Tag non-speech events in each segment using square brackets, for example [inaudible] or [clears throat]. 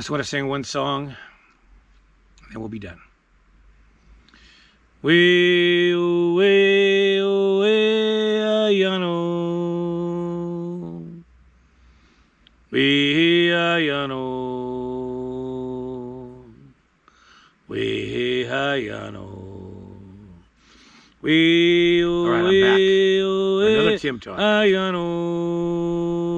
just want to sing one song, and we'll be done. We, we, we, yano. We, yano. We, yano. We, All right, I'm back. Another Tim Talk. Ayano. I'm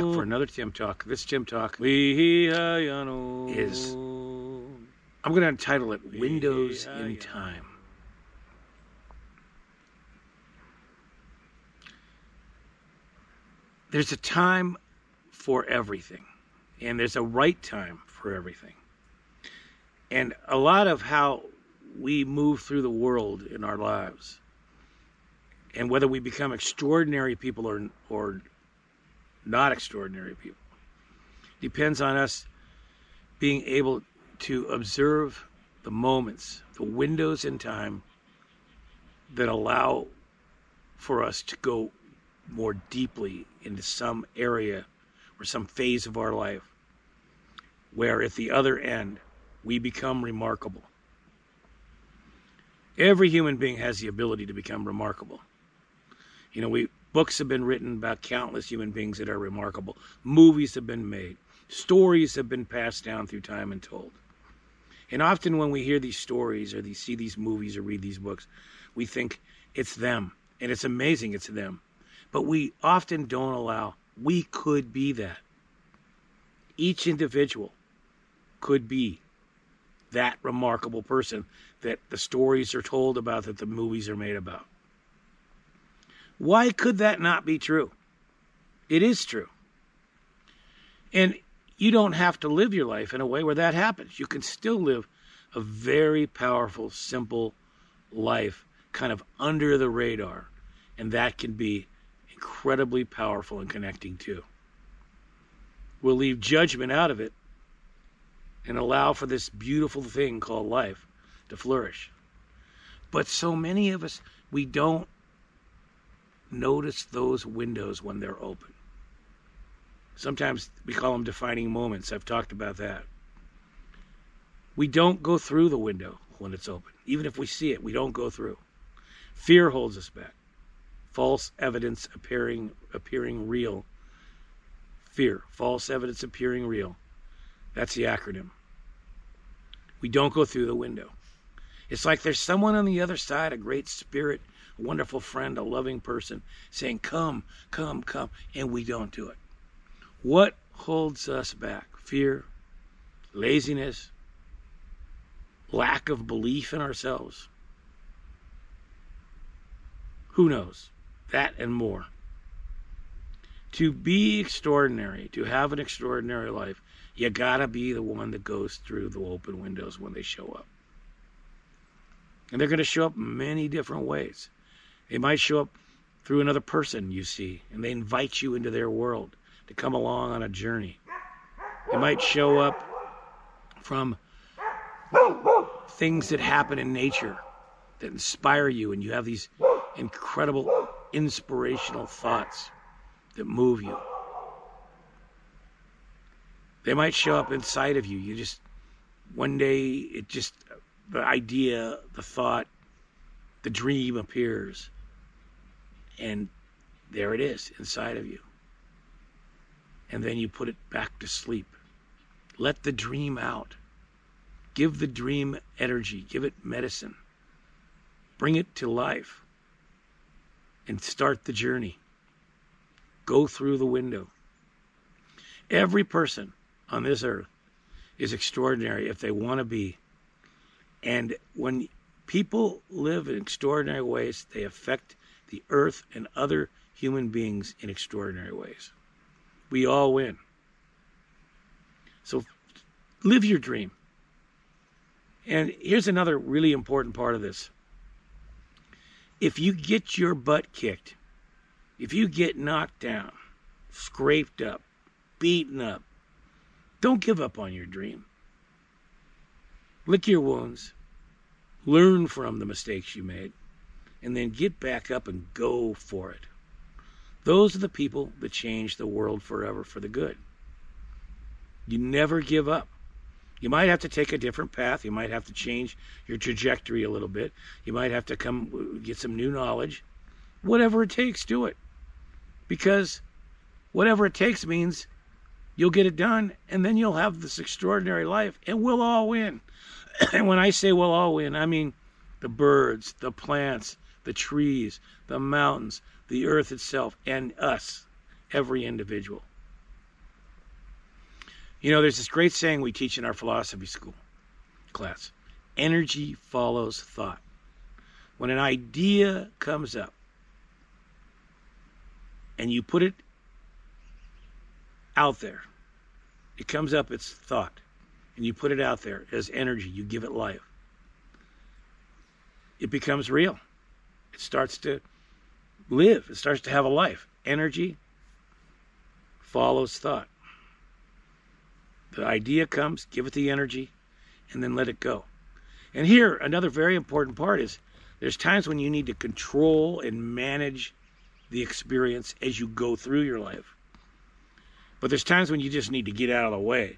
back for another Tim Talk. This Tim Talk is I'm going to entitle it Windows in Time. There's a time for everything, and there's a right time for everything. And a lot of how we move through the world in our lives, and whether we become extraordinary people or, or not extraordinary people, depends on us being able to observe the moments, the windows in time that allow for us to go more deeply into some area or some phase of our life where at the other end we become remarkable. Every human being has the ability to become remarkable. You know, we books have been written about countless human beings that are remarkable. Movies have been made. Stories have been passed down through time and told. And often when we hear these stories or see these movies or read these books, we think it's them. And it's amazing it's them. But we often don't allow, we could be that. Each individual could be that remarkable person that the stories are told about, that the movies are made about. Why could that not be true? It is true. And you don't have to live your life in a way where that happens. You can still live a very powerful, simple life, kind of under the radar. And that can be incredibly powerful and connecting too. We'll leave judgment out of it and allow for this beautiful thing called life to flourish. But so many of us, we don't notice those windows when they're open. Sometimes we call them defining moments. I've talked about that. We don't go through the window when it's open. Even if we see it, we don't go through. Fear holds us back. False evidence appearing appearing real. Fear. False evidence appearing real. That's the acronym. We don't go through the window. It's like there's someone on the other side, a great spirit, wonderful friend, a loving person, saying, Come, come, come. And we don't do it. What holds us back? Fear, laziness, lack of belief in ourselves. Who knows? That and more. To be extraordinary, to have an extraordinary life, you gotta be the one that goes through the open windows when they show up. And they're gonna show up many different ways. They might show up through another person you see, and they invite you into their world to come along on a journey. They might show up from things that happen in nature that inspire you, and you have these incredible inspirational thoughts that move you. They might show up inside of you. You just, one day, it just, the idea, the thought, the dream appears. And there it is inside of you. And then you put it back to sleep. Let the dream out. Give the dream energy, give it medicine. Bring it to life and start the journey. Go through the window. Every person on this earth is extraordinary if they want to be. And when people live in extraordinary ways, they affect the earth and other human beings in extraordinary ways. We all win. So live your dream. And here's another really important part of this. If you get your butt kicked, if you get knocked down, scraped up, beaten up, don't give up on your dream. Lick your wounds, learn from the mistakes you made, and then get back up and go for it. Those are the people that change the world forever for the good. You never give up. You might have to take a different path. You might have to change your trajectory a little bit. You might have to come get some new knowledge. Whatever it takes, do it. Because whatever it takes means you'll get it done and then you'll have this extraordinary life and we'll all win. [clears throat] and when I say we'll all win, I mean the birds, the plants, the trees, the mountains, the earth itself, and us, every individual. You know, there's this great saying we teach in our philosophy school class energy follows thought. When an idea comes up and you put it out there, it comes up, it's thought, and you put it out there as energy, you give it life. It becomes real. It starts to live, it starts to have a life. Energy follows thought. The idea comes, give it the energy, and then let it go. And here, another very important part is there's times when you need to control and manage the experience as you go through your life. But there's times when you just need to get out of the way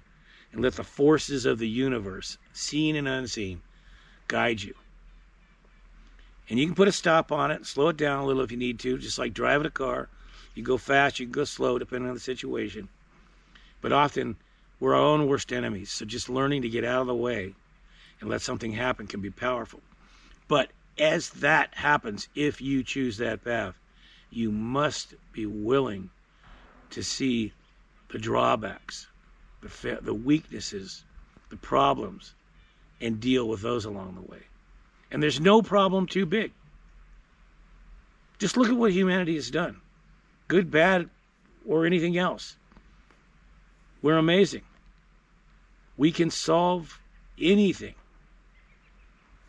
and let the forces of the universe, seen and unseen, guide you. And you can put a stop on it, slow it down a little if you need to, just like driving a car. You go fast, you go slow, depending on the situation. But often we're our own worst enemies. So just learning to get out of the way and let something happen can be powerful. But as that happens, if you choose that path, you must be willing to see the drawbacks, the, the weaknesses, the problems, and deal with those along the way. And there's no problem too big. Just look at what humanity has done good, bad, or anything else. We're amazing. We can solve anything.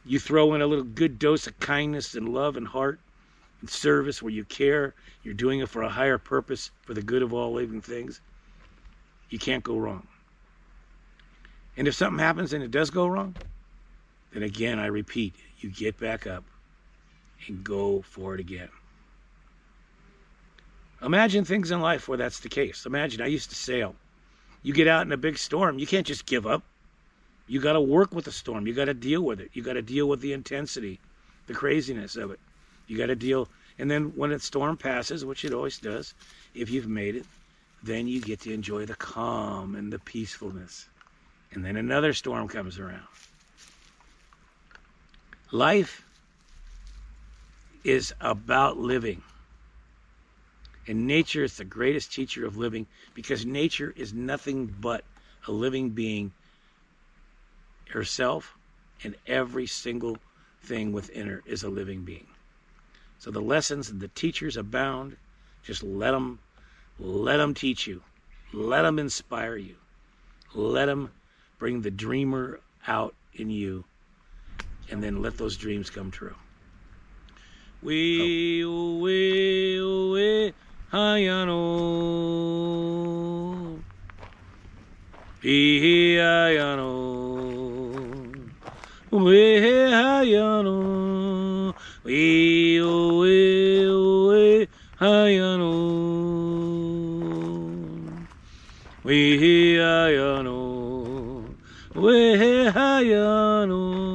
You throw in a little good dose of kindness and love and heart and service where you care, you're doing it for a higher purpose for the good of all living things. You can't go wrong. And if something happens and it does go wrong, then again, I repeat, you get back up and go for it again. Imagine things in life where that's the case. Imagine I used to sail. You get out in a big storm, you can't just give up. You got to work with the storm. You got to deal with it. You got to deal with the intensity, the craziness of it. You got to deal. And then when the storm passes, which it always does, if you've made it, then you get to enjoy the calm and the peacefulness. And then another storm comes around. Life is about living. And nature is the greatest teacher of living because nature is nothing but a living being herself, and every single thing within her is a living being. So the lessons and the teachers abound. Just let them, let them teach you. Let them inspire you. Let them bring the dreamer out in you, and then let those dreams come true. We, oh. we, we, hayano. We, hayano. We, hayano. We, we, we, hayano. We, hayano. We, hayano.